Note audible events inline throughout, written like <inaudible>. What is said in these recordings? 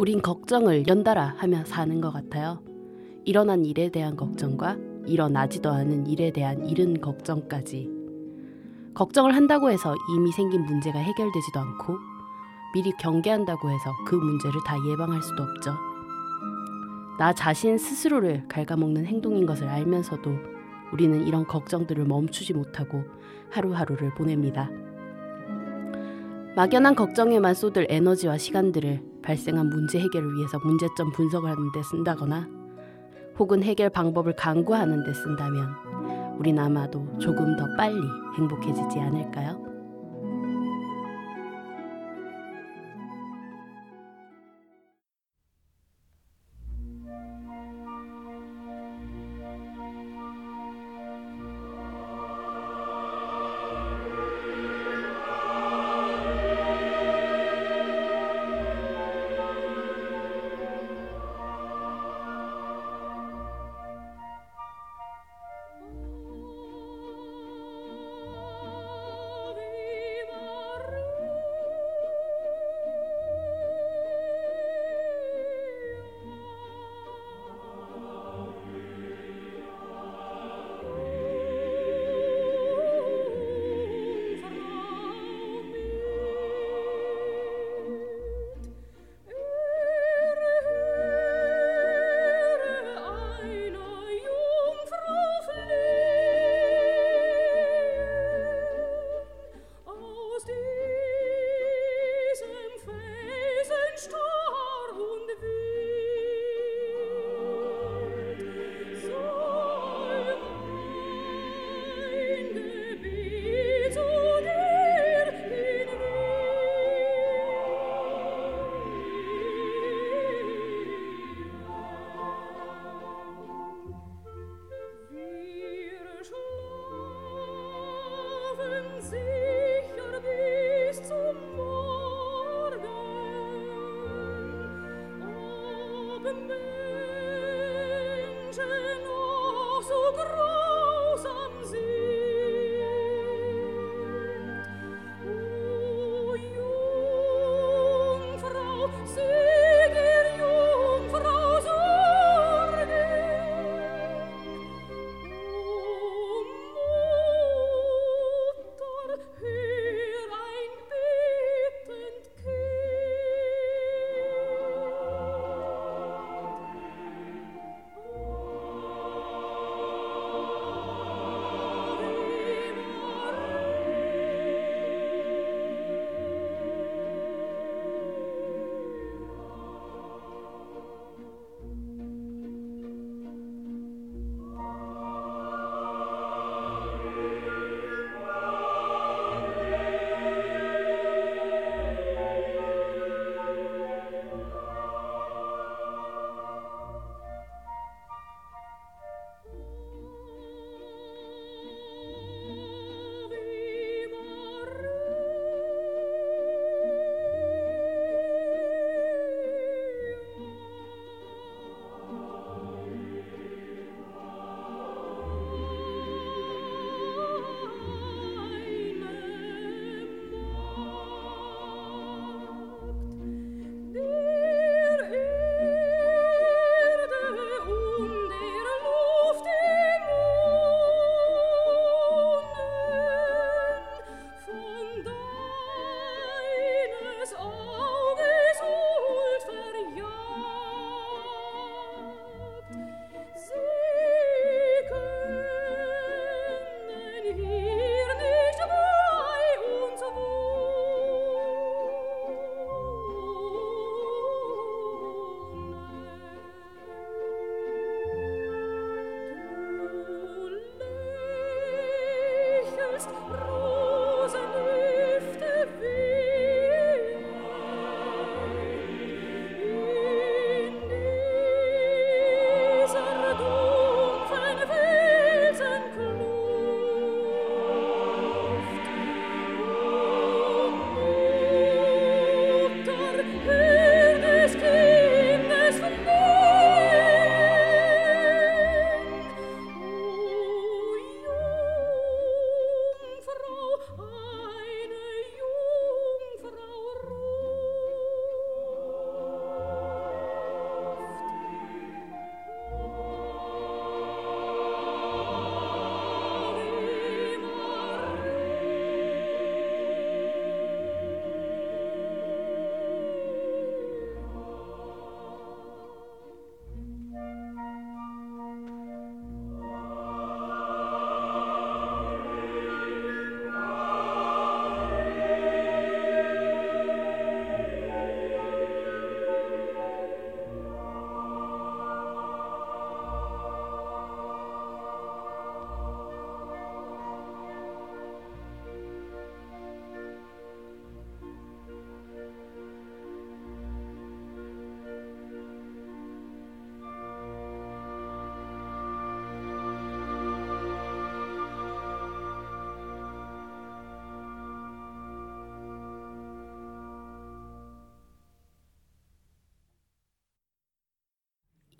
우린 걱정을 연달아 하며 사는 것 같아요. 일어난 일에 대한 걱정과 일어나지도 않은 일에 대한 이른 걱정까지. 걱정을 한다고 해서 이미 생긴 문제가 해결되지도 않고 미리 경계한다고 해서 그 문제를 다 예방할 수도 없죠. 나 자신 스스로를 갉아먹는 행동인 것을 알면서도 우리는 이런 걱정들을 멈추지 못하고 하루하루를 보냅니다. 막연한 걱정에만 쏟을 에너지와 시간들을 발생한 문제 해결을 위해서 문제점 분석을 하는 데 쓴다거나 혹은 해결 방법을 강구하는 데 쓴다면 우린 아마도 조금 더 빨리 행복해지지 않을까요?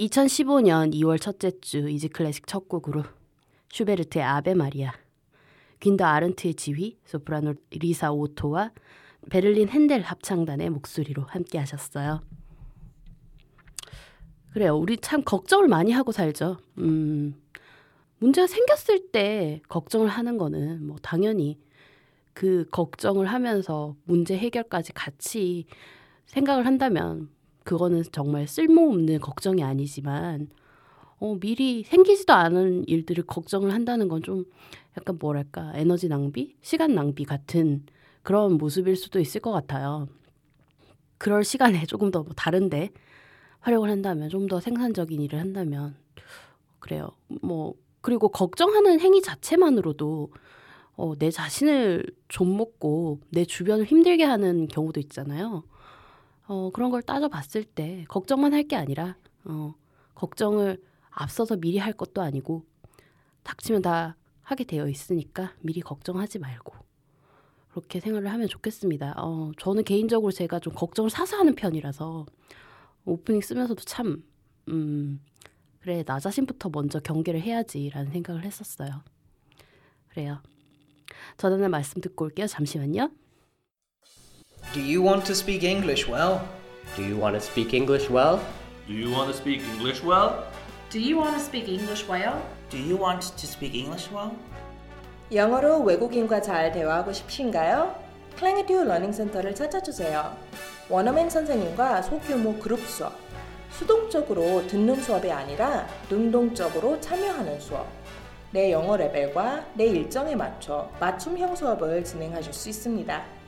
2015년 2월 첫째 주 이지 클래식 첫 곡으로 슈베르트의 아베 마리아, 귄터 아른트의 지휘, 소프라노 리사 오토와 베를린 핸델 합창단의 목소리로 함께 하셨어요. 그래요. 우리 참 걱정을 많이 하고 살죠. 음, 문제가 생겼을 때 걱정을 하는 거는 뭐 당연히 그 걱정을 하면서 문제 해결까지 같이 생각을 한다면 그거는 정말 쓸모없는 걱정이 아니지만 어, 미리 생기지도 않은 일들을 걱정을 한다는 건 좀 약간 뭐랄까 에너지 낭비, 시간 낭비 같은 그런 모습일 수도 있을 것 같아요. 그럴 시간에 <laughs> 조금 더 뭐 다른데 활용을 한다면 좀 더 생산적인 일을 한다면 그래요. 뭐 그리고 걱정하는 행위 자체만으로도 어, 내 자신을 좀 먹고 내 주변을 힘들게 하는 경우도 있잖아요. 어, 그런 걸 따져봤을 때 걱정만 할 게 아니라 어, 걱정을 앞서서 미리 할 것도 아니고 닥치면 다 하게 되어 있으니까 미리 걱정하지 말고 그렇게 생활을 하면 좋겠습니다. 어, 저는 개인적으로 제가 좀 걱정을 사서 하는 편이라서 오프닝 쓰면서도 참, 음, 그래, 나 자신부터 먼저 경계를 해야지라는 생각을 했었어요. 그래요. 전하는 말씀 듣고 올게요. 잠시만요. Do you want to speak English well? Do you want to speak English well? Do you want to speak English well? Do you want to speak English well? Do you want to speak English well? 영어로 외국인과 잘 대화하고 싶으신가요? 클랭에듀 러닝 센터를 찾아주세요. 원어민 선생님과 소규모 그룹 수업, 수동적으로 듣는 수업이 아니라 능동적으로 참여하는 수업, 내 영어 레벨과 내 일정에 맞춰 맞춤형 수업을 진행하실 수 있습니다.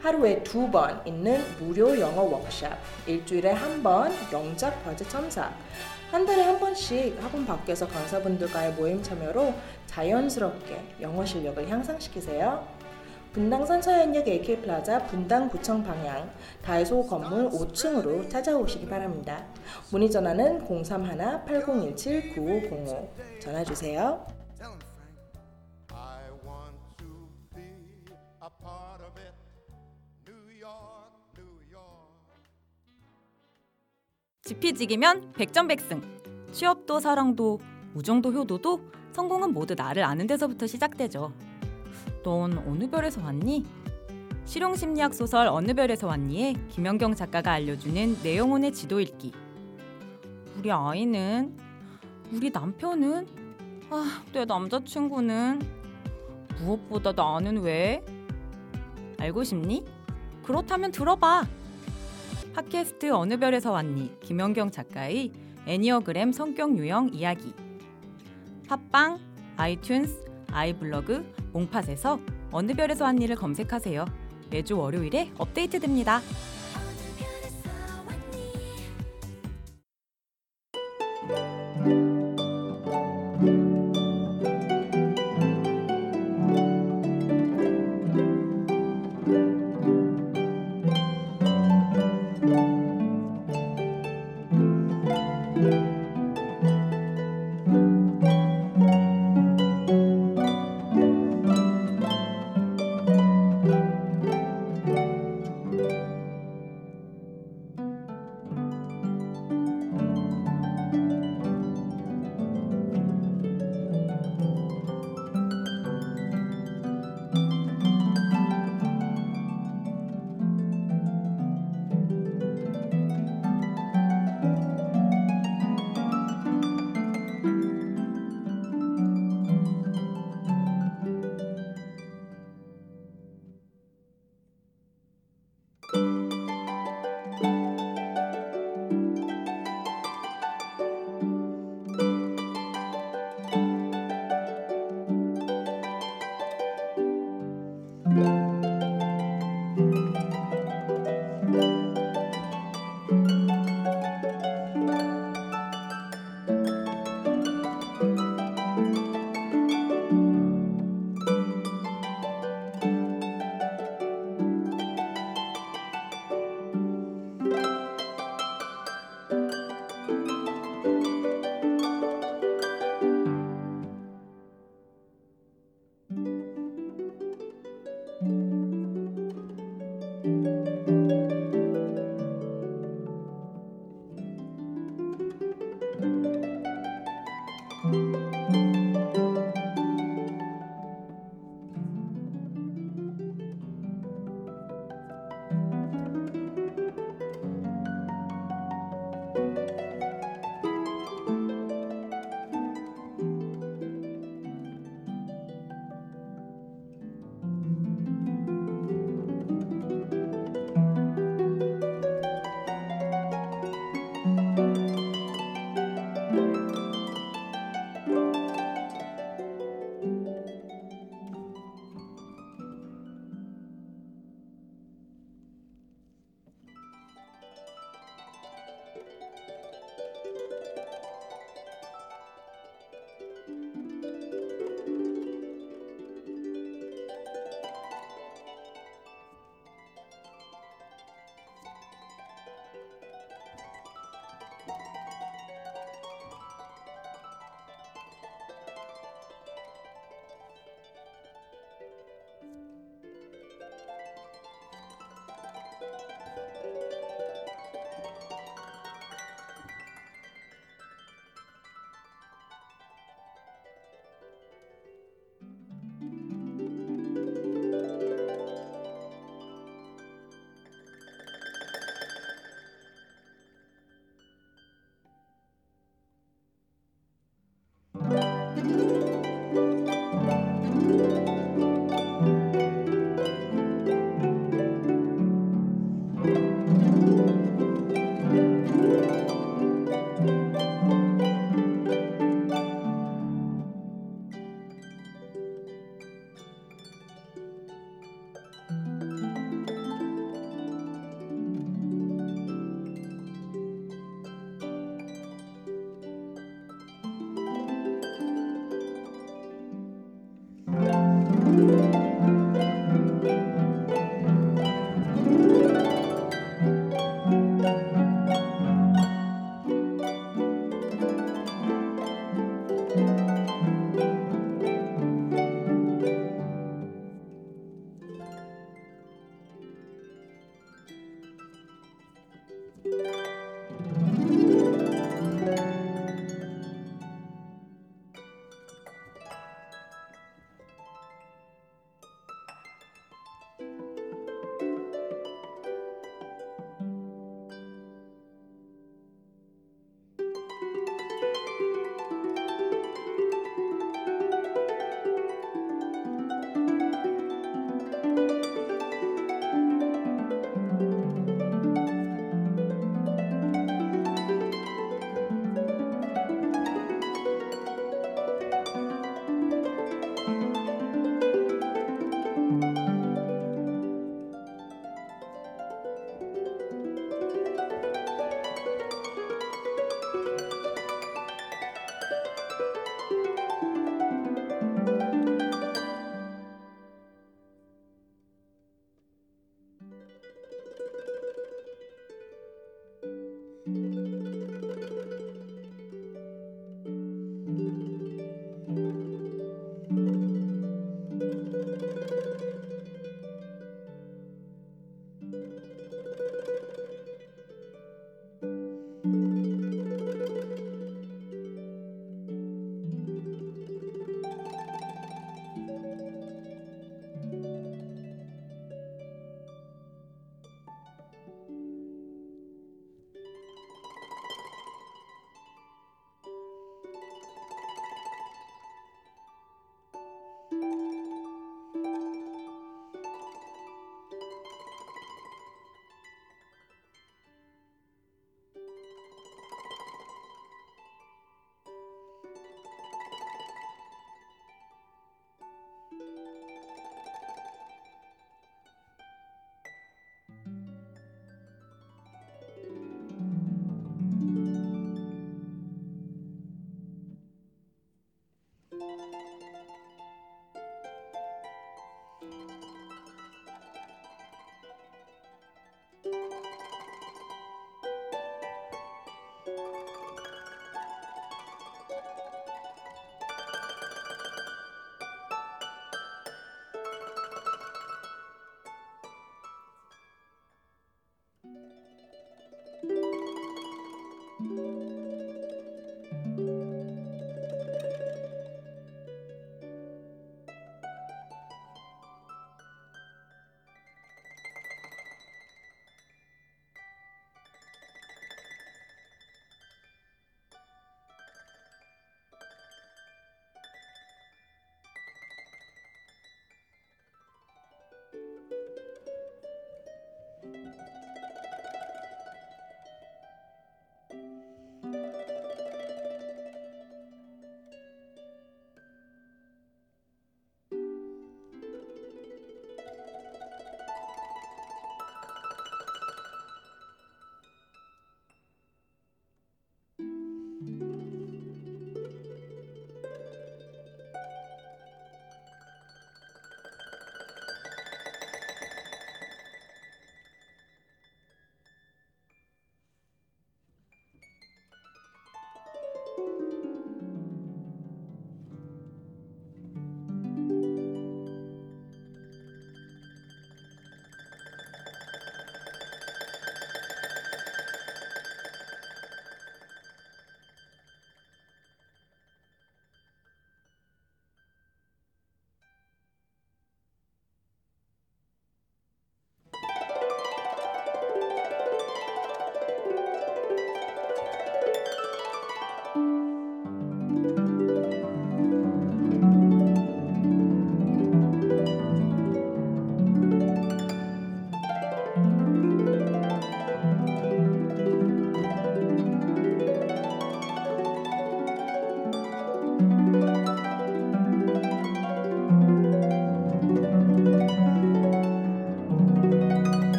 하루에 두 번 있는 무료 영어 워크샵, 일주일에 한 번 영작 과제 첨삭, 한 달에 한 번씩 학원 밖에서 강사분들과의 모임 참여로 자연스럽게 영어 실력을 향상시키세요. 분당 서현역 AK 플라자 분당구청 방향 다이소 건물 5층으로 찾아오시기 바랍니다. 문의 전화는 031-8017-9505 전화 주세요. 지피지기면 백전백승. 취업도 사랑도 우정도 효도도 성공은 모두 나를 아는 데서부터 시작되죠. 넌 어느 별에서 왔니? 실용심리학 소설 어느 별에서 왔니에 김연경 작가가 알려주는 내 영혼의 지도 읽기. 우리 아이는 우리 남편은 아, 내 남자친구는 무엇보다 나는 왜? 알고 싶니? 그렇다면 들어봐. 팟캐스트 어느 별에서 왔니? 김연경 작가의 애니어그램 성격 유형 이야기. 팟빵, 아이튠스, 아이블로그, 몽팟에서 어느 별에서 왔니를 검색하세요. 매주 월요일에 업데이트됩니다.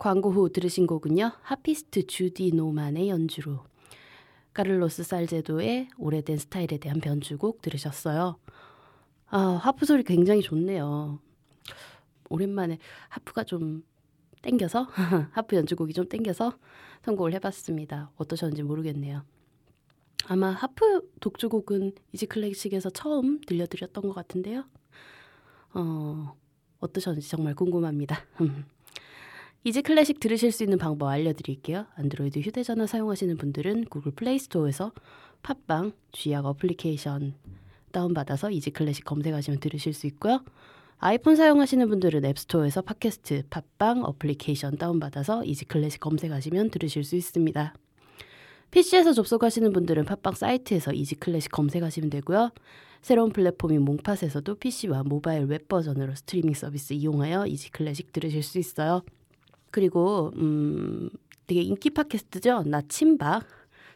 광고 후 들으신 곡은요. 하피스트 주디 노만의 연주로 카를로스 살제도의 오래된 스타일에 대한 변주곡 들으셨어요. 아, 하프 소리 굉장히 좋네요. 오랜만에 하프가 좀 땡겨서 <laughs> 하프 연주곡이 좀 땡겨서 선곡을 해봤습니다. 어떠셨는지 모르겠네요. 아마 하프 독주곡은 이지 클래식에서 처음 들려드렸던 것 같은데요. 어, 어떠셨는지 정말 궁금합니다. <laughs> 이지 클래식 들으실 수 있는 방법 알려드릴게요. 안드로이드 휴대전화 사용하시는 분들은 구글 플레이 스토어에서 팟빵 쥐약 어플리케이션 다운받아서 이지 클래식 검색하시면 들으실 수 있고요. 아이폰 사용하시는 분들은 앱스토어에서 팟캐스트 팟빵 어플리케이션 다운받아서 이지 클래식 검색하시면 들으실 수 있습니다. PC에서 접속하시는 분들은 팟빵 사이트에서 이지 클래식 검색하시면 되고요. 새로운 플랫폼인 몽팟에서도 PC와 모바일 웹 버전으로 스트리밍 서비스 이용하여 이지 클래식 들으실 수 있어요. 그리고 음 되게 인기 팟캐스트죠. 나침박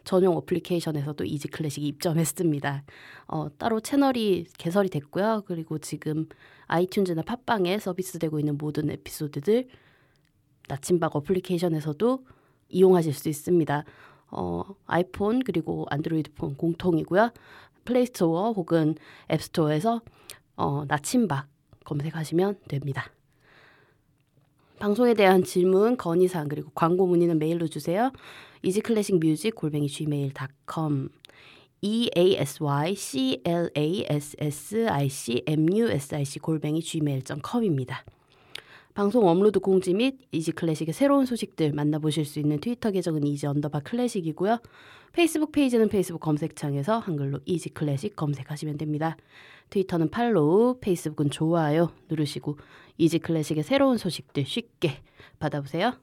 전용 어플리케이션에서도 이지 클래식이 입점했습니다. 어, 따로 채널이 개설이 됐고요. 그리고 지금 아이튠즈나 팟빵에 서비스되고 있는 모든 에피소드들 나침박 어플리케이션에서도 이용하실 수 있습니다. 어, 아이폰 그리고 안드로이드 폰 공통이고요. 플레이스토어 혹은 앱스토어에서 어, 나침박 검색하시면 됩니다. 방송에 대한 질문, 건의사항 그리고 광고 문의는 메일로 주세요. easyclassicmusic 골뱅이 gmail.com e a s y c l a s s i c m u s i c 골뱅이 gmail.com입니다. 방송 업로드 공지 및 이지 클래식의 새로운 소식들 만나보실 수 있는 트위터 계정은 easy 언더바 classic이고요. 페이스북 페이지는 페이스북 검색창에서 한글로 이지 클래식 검색하시면 됩니다. 트위터는 팔로우, 페이스북은 좋아요 누르시고 이지 클래식의 새로운 소식들 쉽게 받아보세요.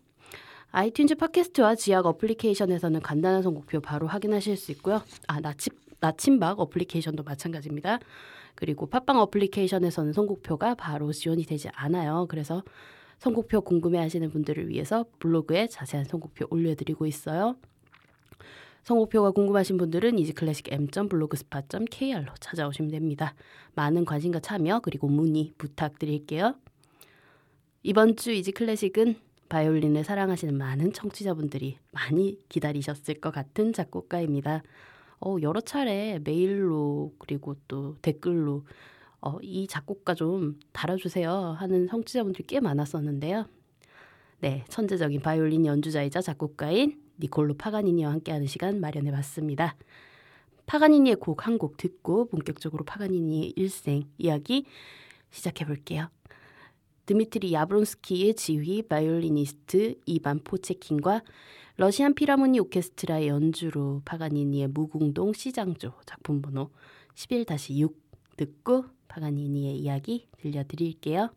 아이튠즈 팟캐스트와 지약 어플리케이션에서는 간단한 선곡표 바로 확인하실 수 있고요. 아, 나침, 나침박 어플리케이션도 마찬가지입니다. 그리고 팟빵 어플리케이션에서는 선곡표가 바로 지원이 되지 않아요. 그래서 선곡표 궁금해 하시는 분들을 위해서 블로그에 자세한 선곡표 올려드리고 있어요. 선곡표가 궁금하신 분들은 이지클래식 m.블로그스팟.kr로 찾아오시면 됩니다. 많은 관심과 참여 그리고 문의 부탁드릴게요. 이번 주 이지 클래식은 바이올린을 사랑하시는 많은 청취자분들이 많이 기다리셨을 것 같은 작곡가입니다. 어, 여러 차례 메일로 그리고 또 댓글로 어, 이 작곡가 좀 달아주세요 하는 청취자분들이 꽤 많았었는데요. 네, 천재적인 바이올린 연주자이자 작곡가인 니콜로 파가니니와 함께하는 시간 마련해봤습니다. 파가니니의 곡 한 곡 듣고 본격적으로 파가니니의 일생 이야기 시작해볼게요. 드미트리 야브론스키의 지휘 바이올리니스트 이반 포체킨과 러시안 필하모니 오케스트라의 연주로 파가니니의 무궁동 C장조 작품 번호 11-6 듣고 파가니니의 이야기 들려드릴게요.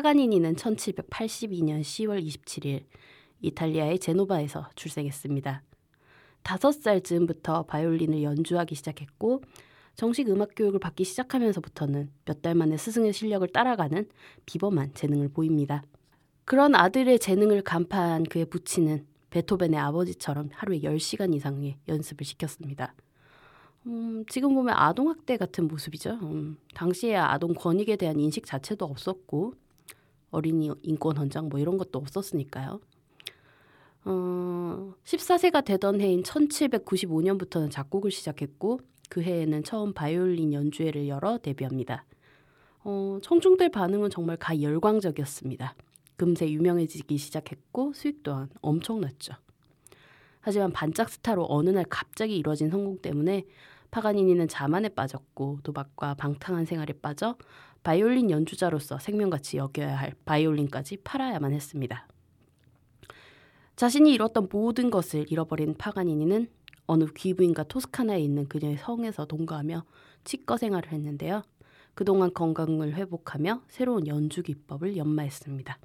파가니니는 1782년 10월 27일 이탈리아의 제노바에서 출생했습니다. 다섯 살 즈음부터 바이올린을 연주하기 시작했고 정식 음악 교육을 받기 시작하면서부터는 몇 달 만에 스승의 실력을 따라가는 비범한 재능을 보입니다. 그런 아들의 재능을 간파한 그의 부친은 베토벤의 아버지처럼 하루에 10시간 이상의 연습을 시켰습니다. 음, 지금 보면 아동학대 같은 모습이죠. 음, 당시에 아동 권익에 대한 인식 자체도 없었고 어린이 인권 헌장 뭐 이런 것도 없었으니까요. 어, 14세가 되던 해인 1795년부터는 작곡을 시작했고 그 해에는 처음 바이올린 연주회를 열어 데뷔합니다. 어, 청중들 반응은 정말 가열광적이었습니다. 금세 유명해지기 시작했고 수익 또한 엄청났죠. 하지만 반짝 스타로 어느 날 갑자기 이뤄진 성공 때문에 파가니니는 자만에 빠졌고 도박과 방탕한 생활에 빠져 바이올린 연주자로서 생명같이 여겨야 할 바이올린까지 팔아야만 했습니다. 자신이 잃었던 모든 것을 잃어버린 파가니니는 어느 귀부인과 토스카나에 있는 그녀의 성에서 동거하며 치과 생활을 했는데요. 그동안 건강을 회복하며 새로운 연주 기법을 연마했습니다.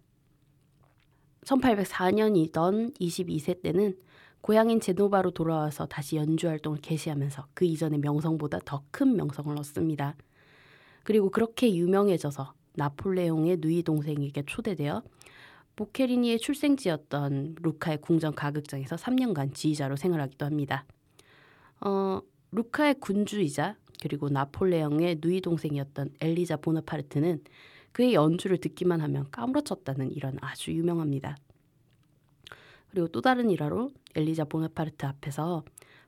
1804년이던 22세 때는 고향인 제노바로 돌아와서 다시 연주 활동을 개시하면서 그 이전의 명성보다 더 큰 명성을 얻습니다. 그리고 그렇게 유명해져서 나폴레옹의 누이 동생에게 초대되어 보케리니의 출생지였던 루카의 궁전 가극장에서 3년간 지휘자로 생활하기도 합니다. 어, 루카의 군주이자 그리고 나폴레옹의 누이 동생이었던 엘리자 보나파르트는 그의 연주를 듣기만 하면 까무러쳤다는 이런 아주 유명합니다. 그리고 또 다른 일화로 엘리자 보나파르트 앞에서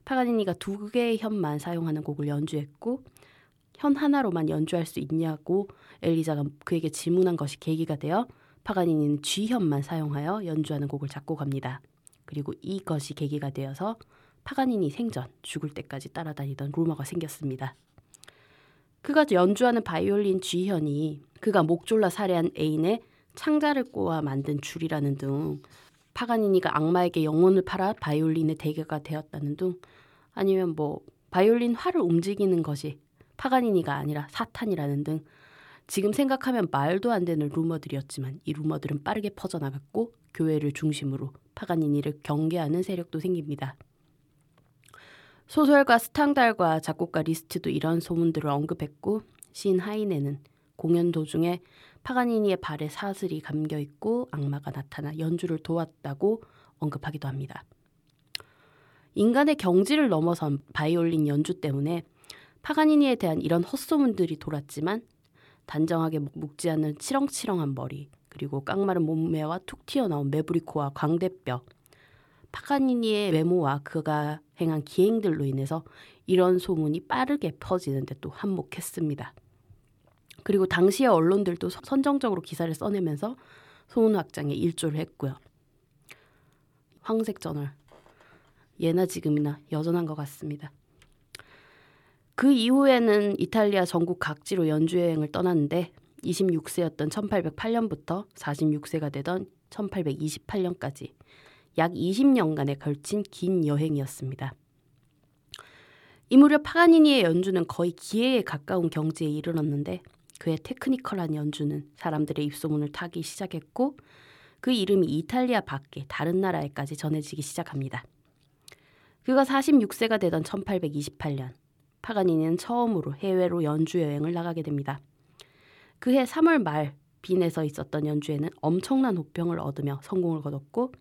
파가니니가 두 개의 현만 사용하는 곡을 연주했고 현 하나로만 연주할 수 있냐고 엘리자가 그에게 질문한 것이 계기가 되어 파가니니는 G현만 사용하여 연주하는 곡을 작곡합니다. 그리고 이것이 계기가 되어서 파가니니 생전 죽을 때까지 따라다니던 루머가 생겼습니다. 그가 연주하는 바이올린 G현이 그가 목졸라 살해한 애인의 창자를 꼬아 만든 줄이라는 등 파가니니가 악마에게 영혼을 팔아 바이올린의 대가가 되었다는 등 아니면 뭐 바이올린 활을 움직이는 것이 파가니니가 아니라 사탄이라는 등 지금 생각하면 말도 안 되는 루머들이었지만 이 루머들은 빠르게 퍼져나갔고 교회를 중심으로 파가니니를 경계하는 세력도 생깁니다. 소설가 스탕달과 작곡가 리스트도 이런 소문들을 언급했고 시인 하이네는 공연 도중에 파가니니의 발에 사슬이 감겨 있고 악마가 나타나 연주를 도왔다고 언급하기도 합니다. 인간의 경지를 넘어선 바이올린 연주 때문에 파가니니에 대한 이런 헛소문들이 돌았지만 단정하게 묵지 않는 치렁치렁한 머리 그리고 깡마른 몸매와 툭 튀어나온 매부리코와 광대뼈 파가니니의 외모와 그가 행한 기행들로 인해서 이런 소문이 빠르게 퍼지는데 또 한몫했습니다. 그리고 당시의 언론들도 선정적으로 기사를 써내면서 소문 확장에 일조를 했고요. 황색 저널 예나 지금이나 여전한 것 같습니다. 그 이후에는 이탈리아 전국 각지로 연주 여행을 떠났는데 26세였던 1808년부터 46세가 되던 1828년까지 약 20년간에 걸친 긴 여행이었습니다. 이 무렵 파가니니의 연주는 거의 기회에 가까운 경지에 이르렀는데 그의 테크니컬한 연주는 사람들의 입소문을 타기 시작했고 그 이름이 이탈리아 밖에 다른 나라에까지 전해지기 시작합니다. 그가 46세가 되던 1828년 파가니니는 처음으로 해외로 연주 여행을 나가게 됩니다. 그해 3월 말 빈에서 있었던 연주에는 엄청난 호평을 얻으며 성공을 거뒀고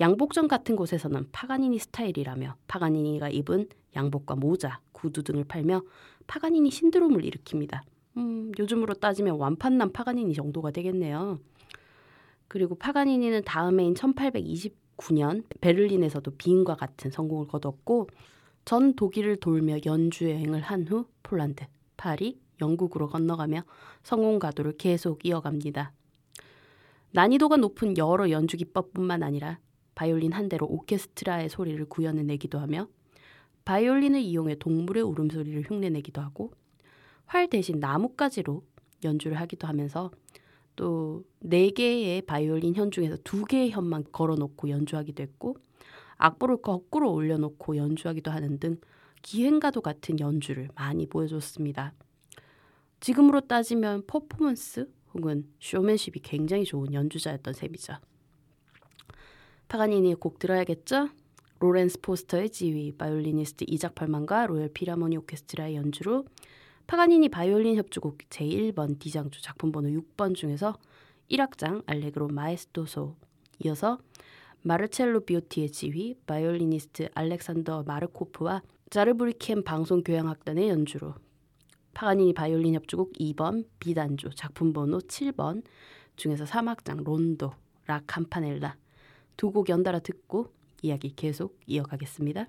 양복점 같은 곳에서는 파가니니 스타일이라며 파가니니가 입은 양복과 모자, 구두 등을 팔며 파가니니 신드롬을 일으킵니다. 음, 요즘으로 따지면 완판난 파가니니 정도가 되겠네요. 그리고 파가니니는 다음 해인 1829년 베를린에서도 빈과 같은 성공을 거뒀고 전 독일을 돌며 연주 여행을 한 후 폴란드, 파리, 영국으로 건너가며 성공 가도를 계속 이어갑니다. 난이도가 높은 여러 연주 기법뿐만 아니라 바이올린 한 대로 오케스트라의 소리를 구현해내기도 하며 바이올린을 이용해 동물의 울음소리를 흉내내기도 하고 활 대신 나뭇가지로 연주를 하기도 하면서 또 네 개의 바이올린 현 중에서 두 개의 현만 걸어놓고 연주하기도 했고 악보를 거꾸로 올려놓고 연주하기도 하는 등 기행가도 같은 연주를 많이 보여줬습니다. 지금으로 따지면 퍼포먼스 혹은 쇼맨십이 굉장히 좋은 연주자였던 셈이죠. 파가니니의 곡 들어야겠죠? 로렌스 포스터의 지휘, 바이올리니스트 이작 펄만과 로열 필하모니 오케스트라의 연주로 파가니니 바이올린 협주곡 제1번 D장조 작품 번호 6번 중에서 1악장 알레그로 마에스토소 이어서 마르첼로 비오티의 지휘, 바이올리니스트 알렉산더 마르코프와 자르브리켄 방송 교향악단의 연주로 파가니니 바이올린 협주곡 2번 비단조 작품 번호 7번 중에서 3악장 론도 라 campanella 두곡 연달아 듣고 이야기 계속 이어가겠습니다.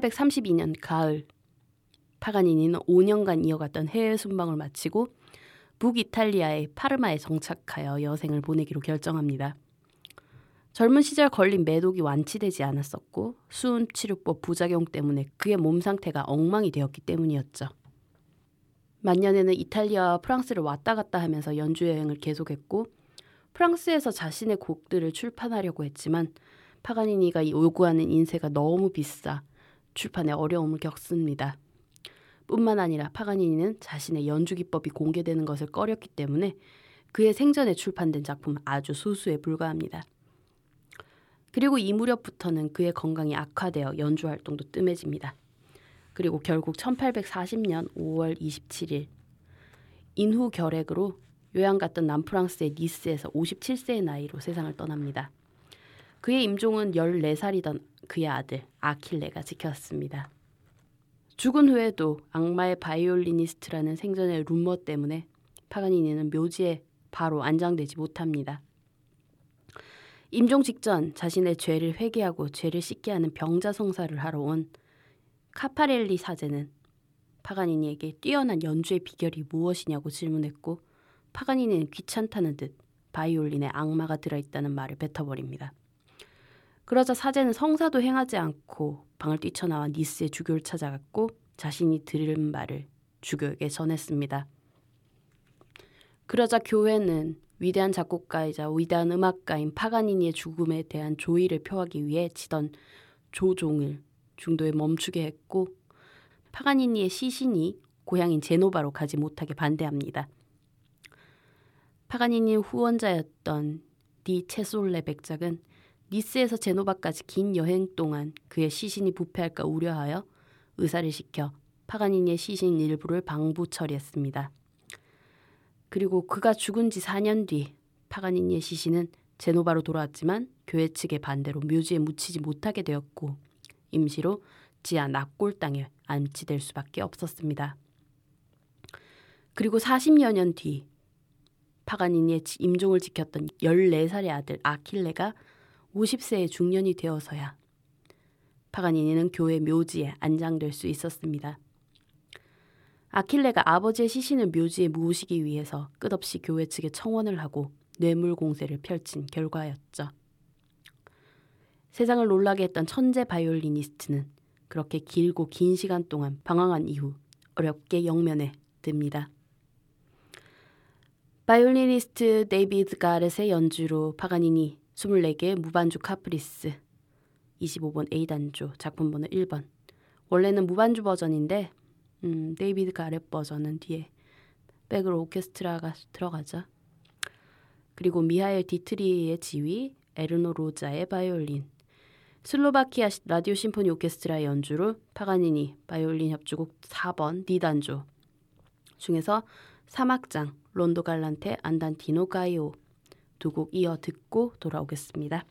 1832년 가을 파가니니는 5년간 이어갔던 해외 순방을 마치고 북이탈리아의 파르마에 정착하여 여생을 보내기로 결정합니다. 젊은 시절 걸린 매독이 완치되지 않았었고 수은 치료법 부작용 때문에 그의 몸 상태가 엉망이 되었기 때문이었죠. 만년에는 이탈리아와 프랑스를 왔다 갔다 하면서 연주 여행을 계속했고 프랑스에서 자신의 곡들을 출판하려고 했지만 파가니니가 요구하는 인세가 너무 비싸 출판에 어려움을 겪습니다. 뿐만 아니라 파가니니는 자신의 연주 기법이 공개되는 것을 꺼렸기 때문에 그의 생전에 출판된 작품은 아주 소수에 불과합니다. 그리고 이 무렵부터는 그의 건강이 악화되어 연주 활동도 뜸해집니다. 그리고 결국 1840년 5월 27일 인후 결핵으로 요양 갔던 남프랑스의 니스에서 57세의 나이로 세상을 떠납니다. 그의 임종은 14살이던 그의 아들 아킬레가 지켰습니다. 죽은 후에도 악마의 바이올리니스트라는 생전의 루머 때문에 파가니니는 묘지에 바로 안장되지 못합니다. 임종 직전 자신의 죄를 회개하고 죄를 씻게 하는 병자성사를 하러 온 카파렐리 사제는 파가니니에게 뛰어난 연주의 비결이 무엇이냐고 질문했고 파가니니는 귀찮다는 듯 바이올린에 악마가 들어있다는 말을 뱉어버립니다. 그러자 사제는 성사도 행하지 않고 방을 뛰쳐나와 니스의 주교를 찾아갔고 자신이 들은 말을 주교에게 전했습니다. 그러자 교회는 위대한 작곡가이자 위대한 음악가인 파가니니의 죽음에 대한 조의를 표하기 위해 치던 조종을 중도에 멈추게 했고 파가니니의 시신이 고향인 제노바로 가지 못하게 반대합니다. 파가니니 후원자였던 디 체솔레 백작은 니스에서 제노바까지 긴 여행 동안 그의 시신이 부패할까 우려하여 의사를 시켜 파가니니의 시신 일부를 방부 처리했습니다. 그리고 그가 죽은 지 4년 뒤 파가니니의 시신은 제노바로 돌아왔지만 교회 측의 반대로 묘지에 묻히지 못하게 되었고 임시로 지하 납골 땅에 안치될 수밖에 없었습니다. 그리고 40여 년 뒤 파가니니의 임종을 지켰던 14살의 아들 아킬레가 50세의 중년이 되어서야 파가니니는 교회 묘지에 안장될 수 있었습니다. 아킬레가 아버지의 시신을 묘지에 모으시기 위해서 끝없이 교회 측에 청원을 하고 뇌물 공세를 펼친 결과였죠. 세상을 놀라게 했던 천재 바이올리니스트는 그렇게 길고 긴 시간 동안 방황한 이후 어렵게 영면에 듭니다. 바이올리니스트 데이비드 가렛의 연주로 파가니니 24개 무반주 카프리스. 25번 A단조 작품 번호 1번. 원래는 무반주 버전인데 음, 데이비드 가렛 버전은 뒤에 백으로 오케스트라가 들어가죠. 그리고 미하엘 디트리의 지휘, 에르노 로자의 바이올린, 슬로바키아 라디오 심포니 오케스트라의 연주로 파가니니 바이올린 협주곡 4번 니단조 중에서 사막장 론도 갈란테 안단티노 가이오 두 곡 이어 듣고 돌아오겠습니다.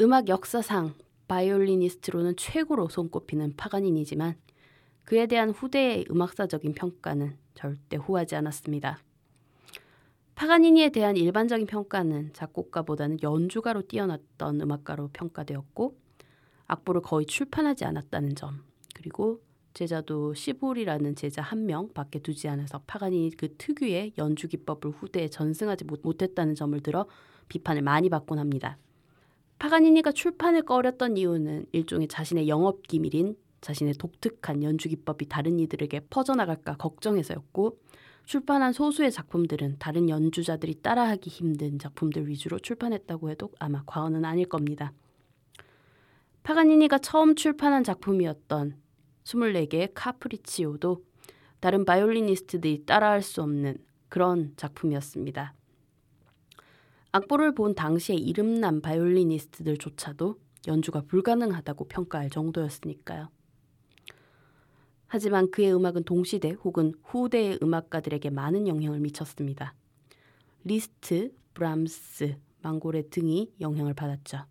음악 역사상 바이올리니스트로는 최고로 손꼽히는 파가니니지만 그에 대한 후대의 음악사적인 평가는 절대 후하지 않았습니다. 파가니니에 대한 일반적인 평가는 작곡가보다는 연주가로 뛰어났던 음악가로 평가되었고 악보를 거의 출판하지 않았다는 점 그리고 제자도 시볼이라는 제자 한 명 밖에 두지 않아서 파가니니 그 특유의 연주 기법을 후대에 전승하지 못했다는 점을 들어 비판을 많이 받곤 합니다. 파가니니가 출판을 꺼렸던 이유는 일종의 자신의 영업 기밀인 자신의 독특한 연주 기법이 다른 이들에게 퍼져나갈까 걱정해서였고 출판한 소수의 작품들은 다른 연주자들이 따라하기 힘든 작품들 위주로 출판했다고 해도 아마 과언은 아닐 겁니다. 파가니니가 처음 출판한 작품이었던 24개의 카프리치오도 다른 바이올리니스트들이 따라할 수 없는 그런 작품이었습니다. 악보를 본 당시의 이름난 바이올리니스트들조차도 연주가 불가능하다고 평가할 정도였으니까요. 하지만 그의 음악은 동시대 혹은 후대의 음악가들에게 많은 영향을 미쳤습니다. 리스트, 브람스, 망고레 등이 영향을 받았죠.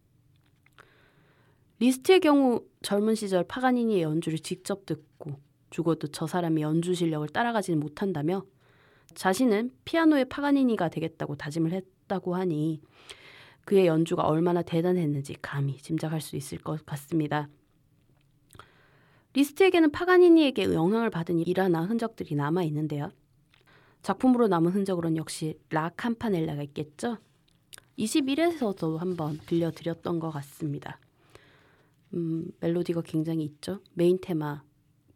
리스트의 경우 젊은 시절 파가니니의 연주를 직접 듣고 죽어도 저 사람의 연주 실력을 따라가지는 못한다며 자신은 피아노의 파가니니가 되겠다고 다짐을 했 했다고 하니 그의 연주가 얼마나 대단했는지 감히 짐작할 수 있을 것 같습니다. 리스트에게는 파가니니에게 영향을 받은 일화나 흔적들이 남아 있는데요. 작품으로 남은 흔적으로는 역시 라 캄파넬라가 있겠죠. 21에서도 한번 들려드렸던 것 같습니다. 음, 멜로디가 굉장히 있죠. 메인 테마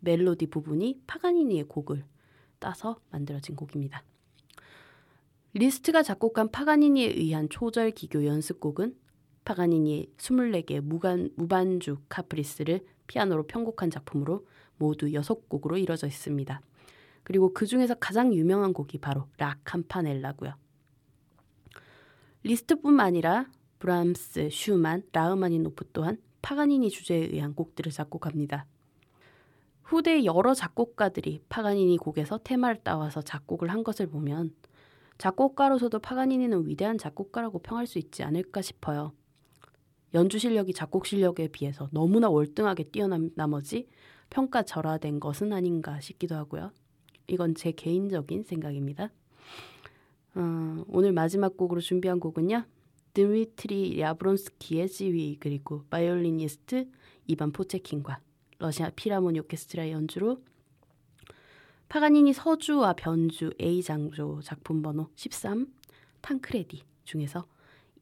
멜로디 부분이 파가니니의 곡을 따서 만들어진 곡입니다. 리스트가 작곡한 파가니니에 의한 초절 기교 연습곡은 파가니니의 24개 무간, 무반주 카프리스를 피아노로 편곡한 작품으로 모두 6곡으로 이뤄져 있습니다. 그리고 그 중에서 가장 유명한 곡이 바로 라 캄파넬라고요. 리스트뿐만 아니라 브람스, 슈만, 라흐마니노프 또한 파가니니 주제에 의한 곡들을 작곡합니다. 후대 여러 작곡가들이 파가니니 곡에서 테마를 따와서 작곡을 한 것을 보면 작곡가로서도 파가니니는 위대한 작곡가라고 평할 수 있지 않을까 싶어요. 연주 실력이 작곡 실력에 비해서 너무나 월등하게 뛰어난 나머지 평가절하된 것은 아닌가 싶기도 하고요. 이건 제 개인적인 생각입니다. 어, 오늘 마지막 곡으로 준비한 곡은요. 드미트리 야브론스키의 지휘 그리고 바이올리니스트 이반 포체킨과 러시아 필하모니 오케스트라의 연주로 파가니니 서주와 변주 A 장조 작품 번호 13 탕크레디 중에서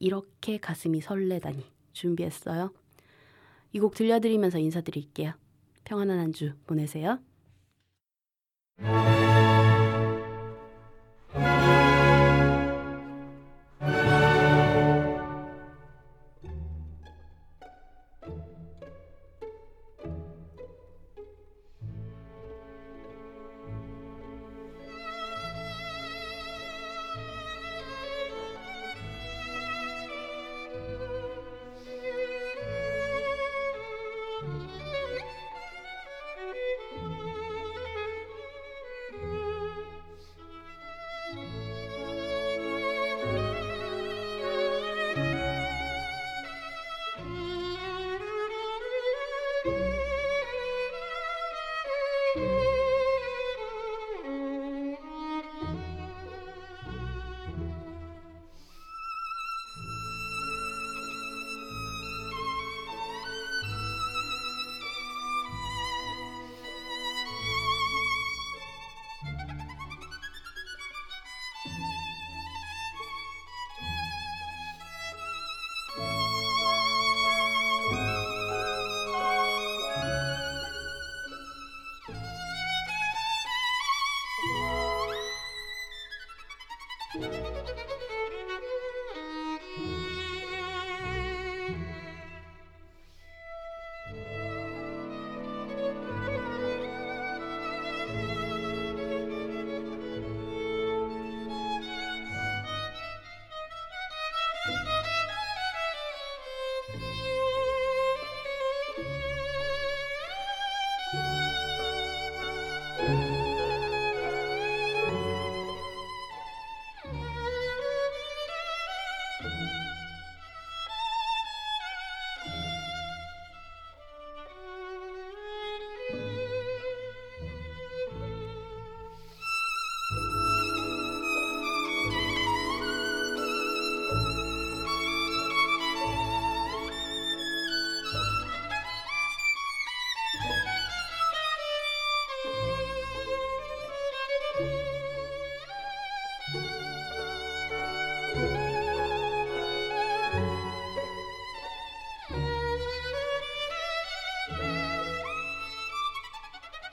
이렇게 가슴이 설레다니 준비했어요. 이 곡 들려드리면서 인사드릴게요. 평안한 한 주 보내세요.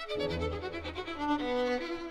Thank you.